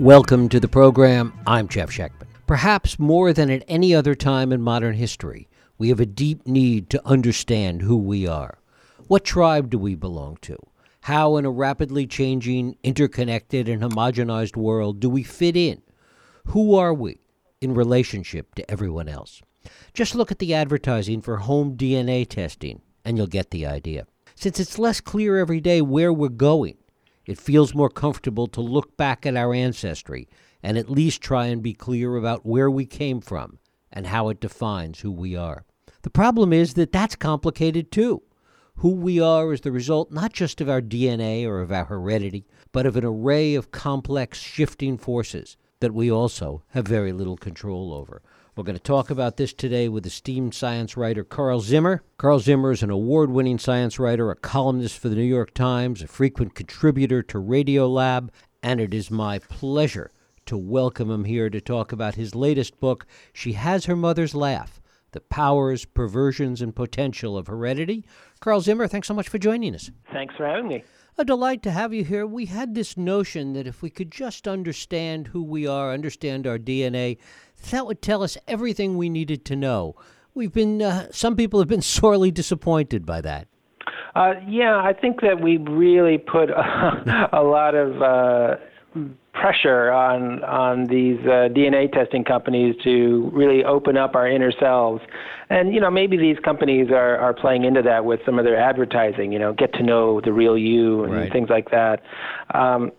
Welcome to the program. I'm Jeff Schechtman. Perhaps more than at any other time in modern history, we have a deep need to understand who we are. What tribe do we belong to? How, in a rapidly changing, interconnected, and homogenized world, do we fit in? Who are we in relationship to everyone else? Just look at the advertising for home DNA testing, and you'll get the idea. Since it's less clear every day where we're going, it feels more comfortable to look back at our ancestry and at least try and be clear about where we came from and how it defines who we are. The problem is that that's complicated too. Who we are is the result not just of our DNA or of our heredity, but of an array of complex shifting forces that we also have very little control over. We're going to talk about this today with esteemed science writer Carl Zimmer. Carl Zimmer is an award winning science writer, a columnist for the New York Times, a frequent contributor to Radiolab, and it is my pleasure to welcome him here to talk about his latest book, She Has Her Mother's Laugh The Powers, Perversions, and Potential of Heredity. Carl Zimmer, thanks so much for joining us. Thanks for having me. A delight to have you here. We had this notion that if we could just understand who we are, understand our DNA, that would tell us everything we needed to know. We've been, uh, some people have been sorely disappointed by that. Uh, yeah, I think that we really put a, a lot of uh, pressure on on these uh, DNA testing companies to really open up our inner selves. And you know, maybe these companies are are playing into that with some of their advertising. You know, get to know the real you and right. things like that. Um,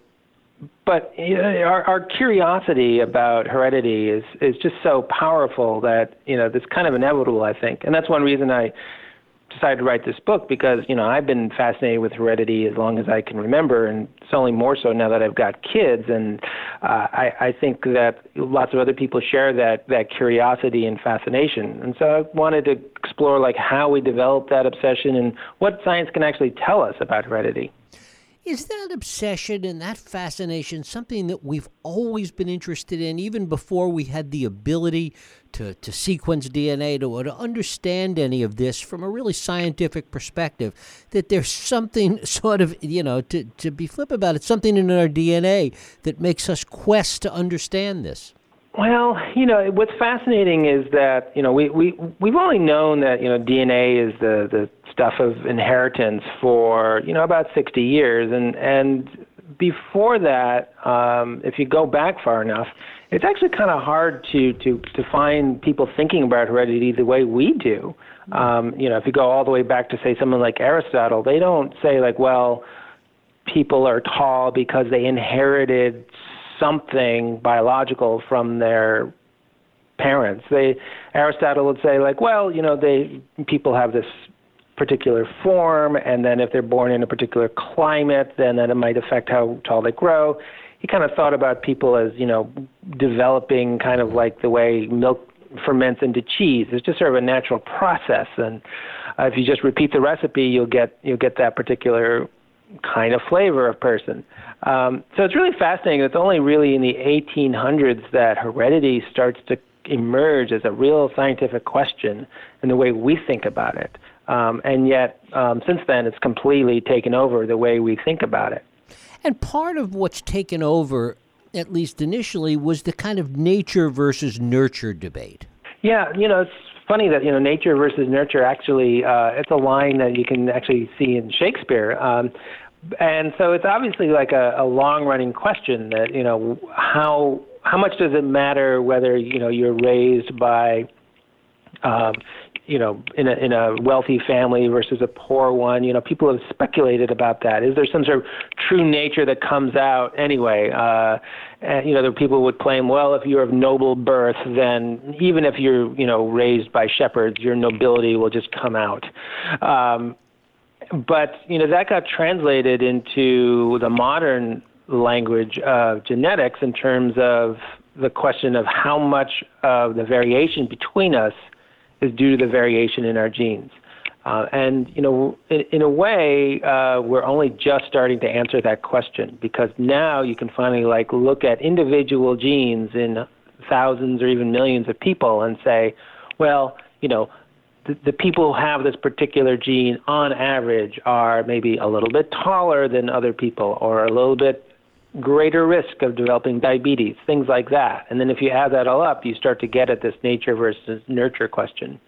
but you know, our, our curiosity about heredity is is just so powerful that you know it's kind of inevitable, I think, and that's one reason I decided to write this book because you know I've been fascinated with heredity as long as I can remember, and it's only more so now that I've got kids. And uh, I, I think that lots of other people share that that curiosity and fascination. And so I wanted to explore like how we develop that obsession and what science can actually tell us about heredity. Is that obsession and that fascination something that we've always been interested in, even before we had the ability to, to sequence DNA, to, to understand any of this from a really scientific perspective? That there's something sort of, you know, to, to be flip about it, something in our DNA that makes us quest to understand this? Well, you know, what's fascinating is that you know we we we've only known that you know DNA is the the stuff of inheritance for you know about 60 years, and and before that, um, if you go back far enough, it's actually kind of hard to to to find people thinking about heredity the way we do. Um, you know, if you go all the way back to say someone like Aristotle, they don't say like, well, people are tall because they inherited something biological from their parents. They Aristotle would say like, well, you know, they people have this particular form, and then if they're born in a particular climate, then that it might affect how tall they grow. He kind of thought about people as you know developing kind of like the way milk ferments into cheese. It's just sort of a natural process, and uh, if you just repeat the recipe, you'll get you'll get that particular kind of flavor of person. Um, so it's really fascinating. It's only really in the 1800s that heredity starts to emerge as a real scientific question in the way we think about it. Um, and yet, um, since then, it's completely taken over the way we think about it. And part of what's taken over, at least initially, was the kind of nature versus nurture debate. Yeah, you know, it's funny that you know nature versus nurture. Actually, uh, it's a line that you can actually see in Shakespeare. Um, and so it's obviously like a, a long running question that you know how how much does it matter whether you know you're raised by um, you know in a in a wealthy family versus a poor one you know people have speculated about that. Is there some sort of true nature that comes out? Anyway uh and you know there people would claim well if you're of noble birth then even if you're you know raised by shepherds your nobility will just come out. Um but you know that got translated into the modern language of genetics in terms of the question of how much of the variation between us is due to the variation in our genes. Uh, and you know, in, in a way, uh, we're only just starting to answer that question because now you can finally like look at individual genes in thousands or even millions of people and say, well, you know, the, the people who have this particular gene on average are maybe a little bit taller than other people or a little bit greater risk of developing diabetes, things like that. And then if you add that all up, you start to get at this nature versus nurture question.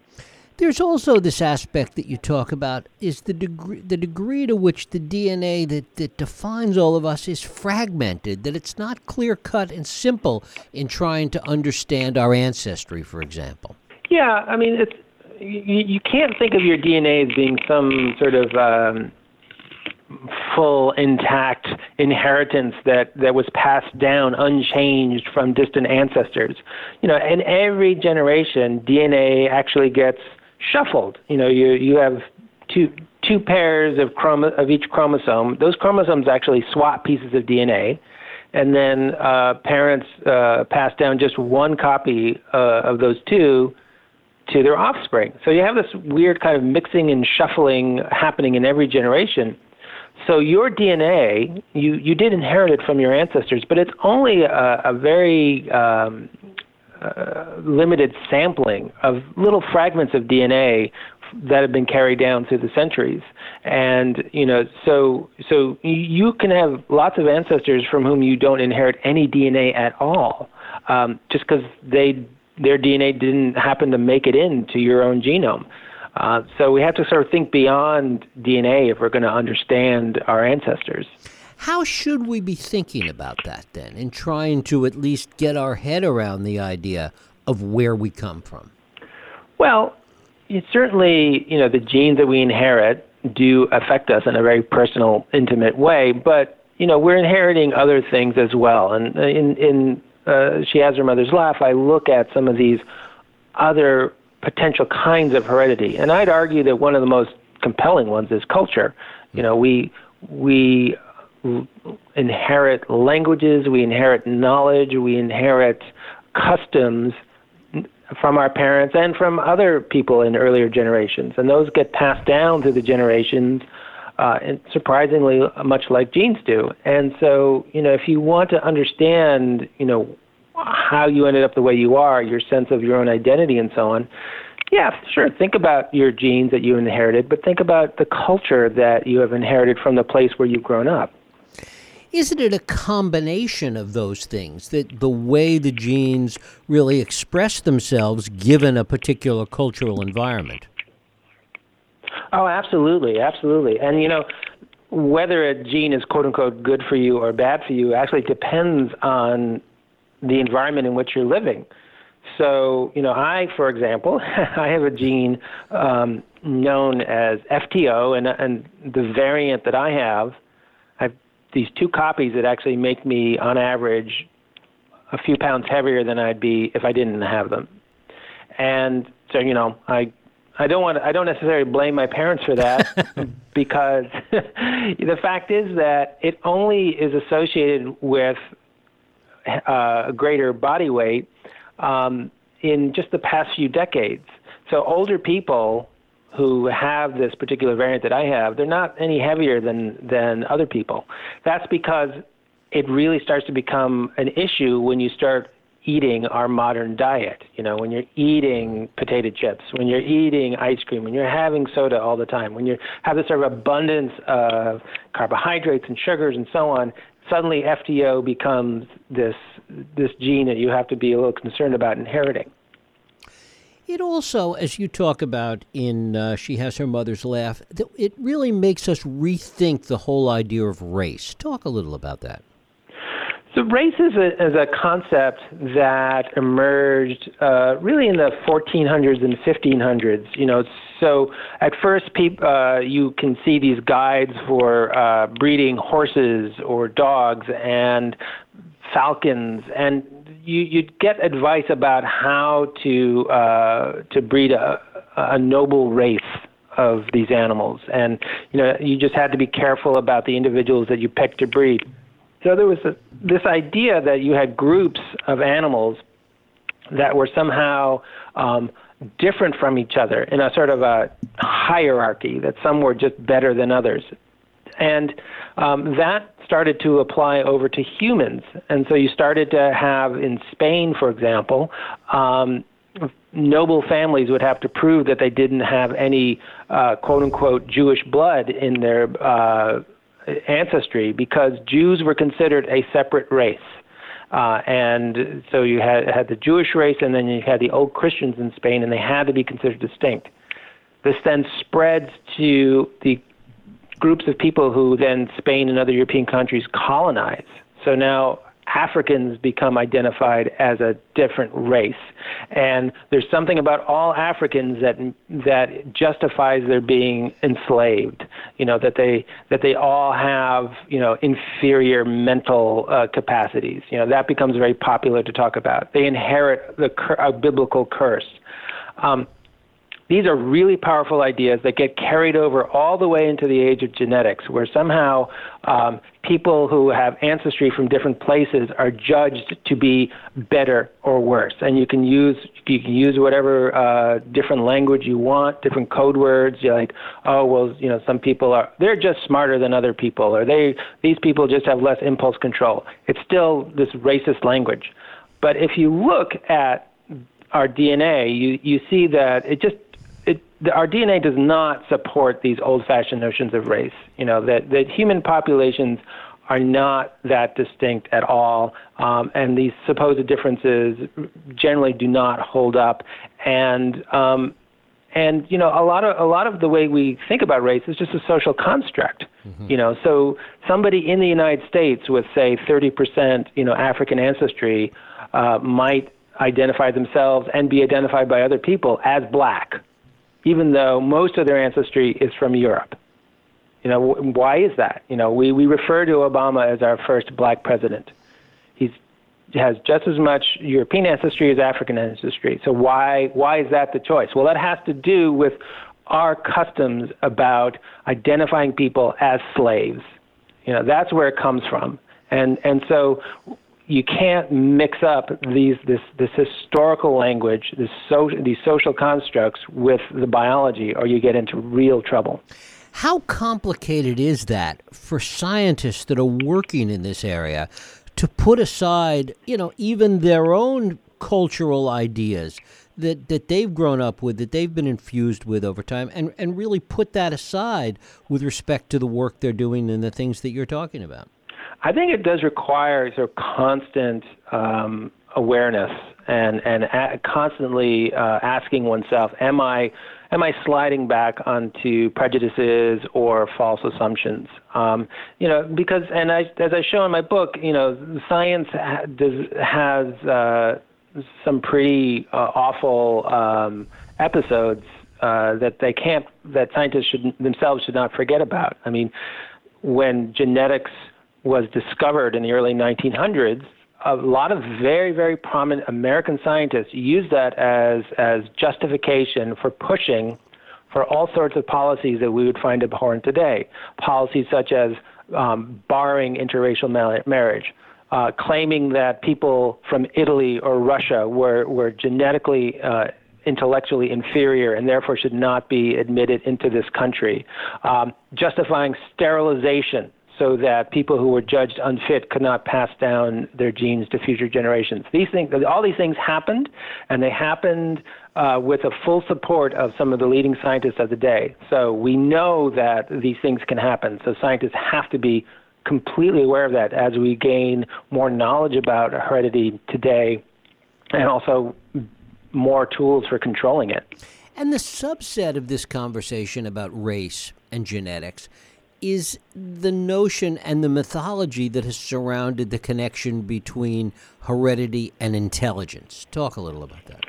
There's also this aspect that you talk about is the degree the degree to which the DNA that, that defines all of us is fragmented, that it's not clear cut and simple in trying to understand our ancestry, for example. Yeah, I mean it's you, you can't think of your DNA as being some sort of um, full intact inheritance that that was passed down unchanged from distant ancestors. You know, in every generation, DNA actually gets shuffled. You know, you you have two two pairs of chrom- of each chromosome. Those chromosomes actually swap pieces of DNA, and then uh, parents uh, pass down just one copy uh, of those two to their offspring. So you have this weird kind of mixing and shuffling happening in every generation. So your DNA, you, you did inherit it from your ancestors, but it's only a, a very um, uh, limited sampling of little fragments of DNA that have been carried down through the centuries. And you know, so so you can have lots of ancestors from whom you don't inherit any DNA at all, um, just because they their DNA didn't happen to make it into your own genome. Uh, so we have to sort of think beyond DNA if we're going to understand our ancestors. How should we be thinking about that then, in trying to at least get our head around the idea of where we come from? Well, it certainly, you know, the genes that we inherit do affect us in a very personal, intimate way, but you know, we're inheriting other things as well. And in in uh, she has her mother's laugh, I look at some of these other potential kinds of heredity, and I'd argue that one of the most compelling ones is culture. You know, we we inherit languages, we inherit knowledge, we inherit customs from our parents and from other people in earlier generations, and those get passed down through the generations. Uh, and surprisingly, much like genes do. And so, you know, if you want to understand, you know, how you ended up the way you are, your sense of your own identity, and so on, yeah, sure. Think about your genes that you inherited, but think about the culture that you have inherited from the place where you've grown up. Isn't it a combination of those things that the way the genes really express themselves given a particular cultural environment? Oh, absolutely, absolutely. And you know, whether a gene is quote unquote good for you or bad for you actually depends on the environment in which you're living. So, you know, I, for example, I have a gene um, known as FTO, and, and the variant that I have I have these two copies that actually make me, on average, a few pounds heavier than I'd be if I didn't have them. And so, you know, I I don't want to, I don't necessarily blame my parents for that because the fact is that it only is associated with uh, greater body weight um, in just the past few decades. So older people who have this particular variant that I have, they're not any heavier than than other people. That's because it really starts to become an issue when you start eating our modern diet. You know, when you're eating potato chips, when you're eating ice cream, when you're having soda all the time, when you have this sort of abundance of carbohydrates and sugars and so on, suddenly FTO becomes this this gene that you have to be a little concerned about inheriting. It also, as you talk about in uh, She Has Her Mother's Laugh, it really makes us rethink the whole idea of race. Talk a little about that. So, race is a, is a concept that emerged uh, really in the 1400s and 1500s. You know, so at first, peop- uh, you can see these guides for uh, breeding horses or dogs and falcons, and you, you'd get advice about how to uh, to breed a, a noble race of these animals, and you know you just had to be careful about the individuals that you picked to breed. So there was a, this idea that you had groups of animals that were somehow um, different from each other in a sort of a hierarchy, that some were just better than others. And um, that started to apply over to humans. And so you started to have in Spain, for example, um, noble families would have to prove that they didn't have any uh, quote unquote Jewish blood in their uh, ancestry because Jews were considered a separate race. Uh, and so you had, had the Jewish race, and then you had the old Christians in Spain, and they had to be considered distinct. This then spreads to the groups of people who then Spain and other European countries colonize. So now Africans become identified as a different race. And there's something about all Africans that that justifies their being enslaved. You know that they that they all have you know inferior mental uh, capacities. You know that becomes very popular to talk about. They inherit the a biblical curse. Um, these are really powerful ideas that get carried over all the way into the age of genetics, where somehow um, people who have ancestry from different places are judged to be better or worse. And you can use you can use whatever uh, different language you want, different code words. You're like, oh well, you know, some people are they're just smarter than other people, or they these people just have less impulse control. It's still this racist language. But if you look at our DNA, you, you see that it just the, our DNA does not support these old-fashioned notions of race. You know that that human populations are not that distinct at all, um, and these supposed differences generally do not hold up. And um, and you know a lot of a lot of the way we think about race is just a social construct. Mm-hmm. You know, so somebody in the United States with say 30% you know African ancestry uh, might identify themselves and be identified by other people as black even though most of their ancestry is from Europe. You know, why is that? You know, we, we refer to Obama as our first black president. He's has just as much European ancestry as African ancestry. So why why is that the choice? Well, that has to do with our customs about identifying people as slaves. You know, that's where it comes from. And and so you can't mix up these this this historical language, this so, these social constructs with the biology, or you get into real trouble. How complicated is that for scientists that are working in this area to put aside, you know, even their own cultural ideas that, that they've grown up with, that they've been infused with over time, and, and really put that aside with respect to the work they're doing and the things that you're talking about? I think it does require sort of constant um, awareness and and a- constantly uh, asking oneself, am I am I sliding back onto prejudices or false assumptions? Um, you know, because and I, as I show in my book, you know, science ha- does, has uh, some pretty uh, awful um, episodes uh, that they can't that scientists should themselves should not forget about. I mean, when genetics was discovered in the early 1900s, a lot of very, very prominent American scientists used that as, as justification for pushing for all sorts of policies that we would find abhorrent today. Policies such as um, barring interracial marriage, uh, claiming that people from Italy or Russia were, were genetically uh, intellectually inferior and therefore should not be admitted into this country, um, justifying sterilization so that people who were judged unfit could not pass down their genes to future generations. These things, all these things happened, and they happened uh, with the full support of some of the leading scientists of the day. So we know that these things can happen. So scientists have to be completely aware of that as we gain more knowledge about heredity today, and also more tools for controlling it. And the subset of this conversation about race and genetics is the notion and the mythology that has surrounded the connection between heredity and intelligence. Talk a little about that.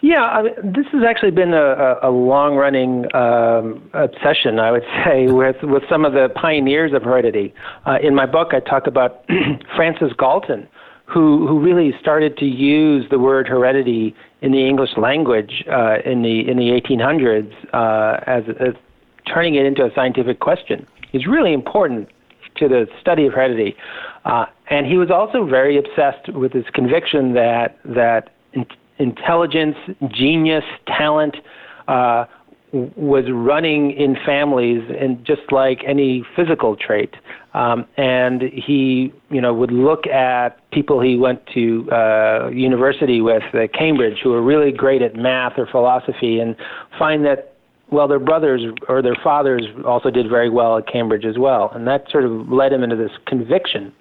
Yeah, I mean, this has actually been a, a long-running um, obsession, I would say, with with some of the pioneers of heredity. Uh, in my book, I talk about Francis Galton, who who really started to use the word heredity in the English language uh, in the in the 1800s uh, as, as turning it into a scientific question is really important to the study of heredity. Uh, and he was also very obsessed with his conviction that that in- intelligence, genius, talent uh, was running in families, and just like any physical trait. Um, and he, you know, would look at people he went to uh, university with at Cambridge who were really great at math or philosophy, and find that well, their brothers or their fathers also did very well at Cambridge as well, and that sort of led him into this conviction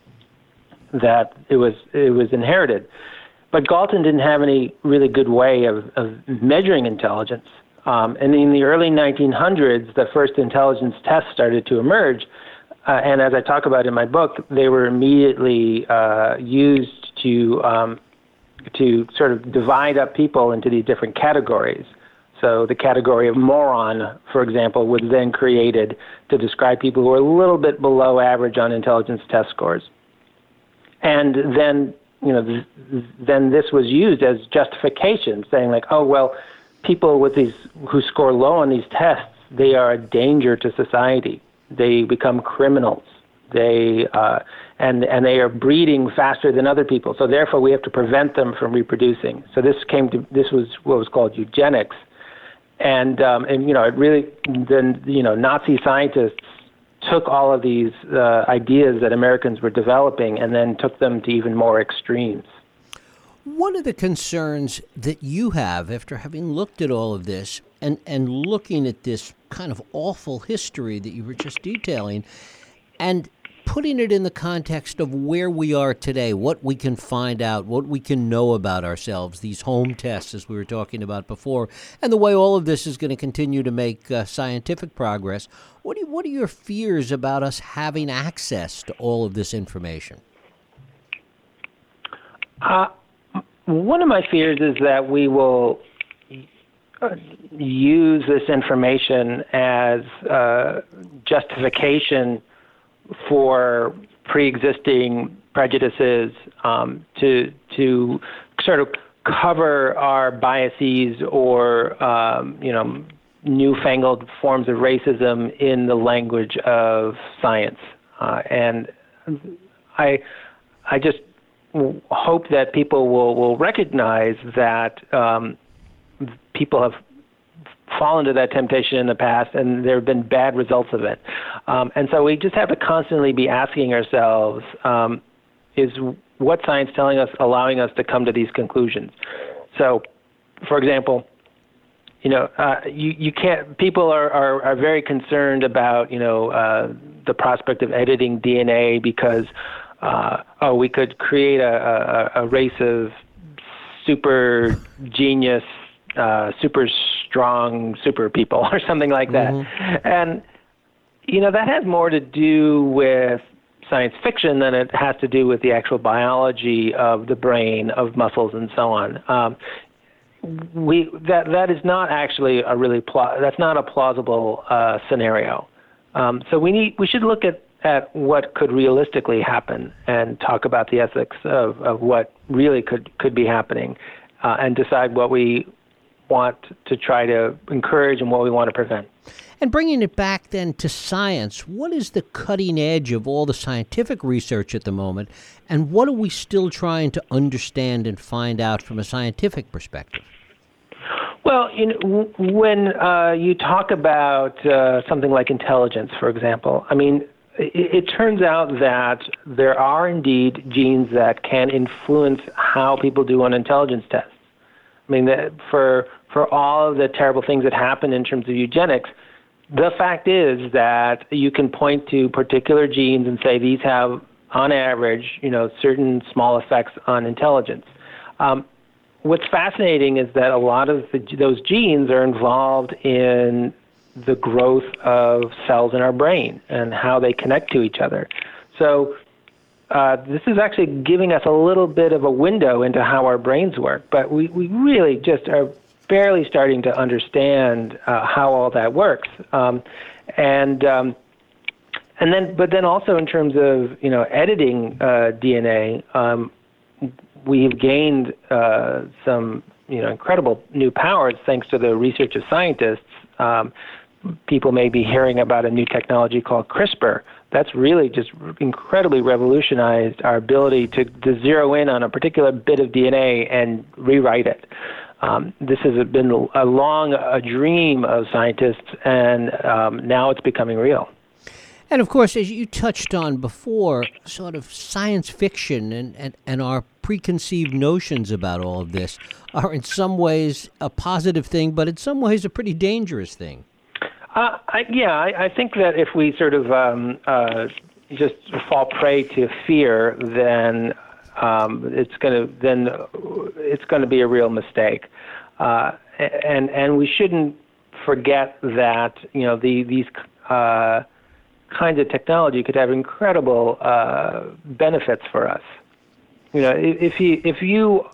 that it was it was inherited. But Galton didn't have any really good way of, of measuring intelligence. Um, and in the early 1900s, the first intelligence tests started to emerge. Uh, and as I talk about in my book, they were immediately uh, used to um, to sort of divide up people into these different categories. So the category of moron, for example, was then created to describe people who are a little bit below average on intelligence test scores. And then, you know, th- then this was used as justification, saying like, oh well, people with these who score low on these tests, they are a danger to society. They become criminals. They uh, and and they are breeding faster than other people. So therefore, we have to prevent them from reproducing. So this came to this was what was called eugenics, and um, and you know it really then you know Nazi scientists took all of these uh, ideas that Americans were developing and then took them to even more extremes. One of the concerns that you have after having looked at all of this and, and looking at this kind of awful history that you were just detailing and putting it in the context of where we are today, what we can find out, what we can know about ourselves, these home tests, as we were talking about before, and the way all of this is going to continue to make uh, scientific progress. What, you, what are your fears about us having access to all of this information? Uh, one of my fears is that we will uh, use this information as uh, justification for pre-existing prejudices um, to to sort of cover our biases or um, you know newfangled forms of racism in the language of science, uh, and I I just hope that people will will recognize that um, people have fallen to that temptation in the past, and there have been bad results of it. Um, and so we just have to constantly be asking ourselves: um, Is what science telling us, allowing us to come to these conclusions? So, for example, you know, uh, you you can't. People are, are are very concerned about you know uh, the prospect of editing DNA because uh, oh we could create a, a, a race of super genius uh, super strong super people or something like that. Mm-hmm. And you know that has more to do with science fiction than it has to do with the actual biology of the brain, of muscles, and so on. Um, we that that is not actually a really pl- that's not a plausible uh, scenario. Um, so we need we should look at at what could realistically happen and talk about the ethics of, of what really could could be happening uh, and decide what we want to try to encourage and what we want to prevent. And bringing it back then to science, what is the cutting edge of all the scientific research at the moment, and what are we still trying to understand and find out from a scientific perspective? Well, you know, when uh, you talk about uh, something like intelligence, for example, I mean, it, it turns out that there are indeed genes that can influence how people do on intelligence tests. I mean, for for all of the terrible things that happen in terms of eugenics, the fact is that you can point to particular genes and say these have, on average, you know, certain small effects on intelligence. Um, what's fascinating is that a lot of the, those genes are involved in the growth of cells in our brain and how they connect to each other. So uh, this is actually giving us a little bit of a window into how our brains work, but we, we really just are barely starting to understand uh, how all that works. Um, and um, and then, but then also in terms of you know editing uh, DNA, um, we've gained uh, some you know incredible new powers thanks to the research of scientists. Um, people may be hearing about a new technology called CRISPR. That's really just incredibly revolutionized our ability to, to zero in on a particular bit of DNA and rewrite it. Um, this has been a long a dream of scientists, and um, now it's becoming real. And of course, as you touched on before, sort of science fiction and, and, and our preconceived notions about all of this are in some ways a positive thing, but in some ways a pretty dangerous thing. Uh, I, yeah, I, I think that if we sort of um, uh, just fall prey to fear, then um, it's going to then it's going to be a real mistake, uh, and and we shouldn't forget that you know the these uh, kinds of technology could have incredible uh, benefits for us. You know, if you if you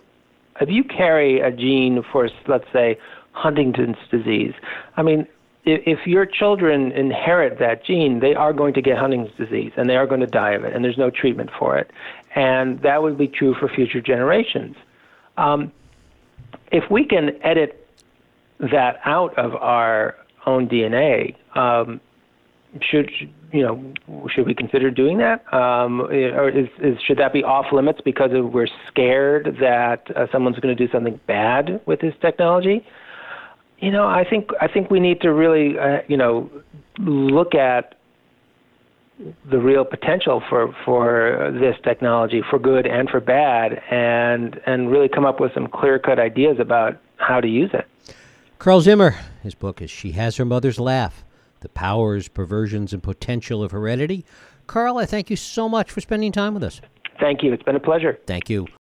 if you carry a gene for let's say Huntington's disease, I mean, if your children inherit that gene, they are going to get Huntington's disease and they are going to die of it, and there's no treatment for it. And that would be true for future generations. Um, if we can edit that out of our own DNA, um, should you know should we consider doing that, um, or is, is, should that be off limits because we're scared that uh, someone's going to do something bad with this technology? You know, I think I think we need to really, uh, you know, look at the real potential for for this technology for good and for bad, and and really come up with some clear cut ideas about how to use it. Carl Zimmer, his book is She Has Her Mother's Laugh The Powers, Perversions, and Potential of Heredity. Carl, I thank you so much for spending time with us. Thank you. It's been a pleasure. Thank you.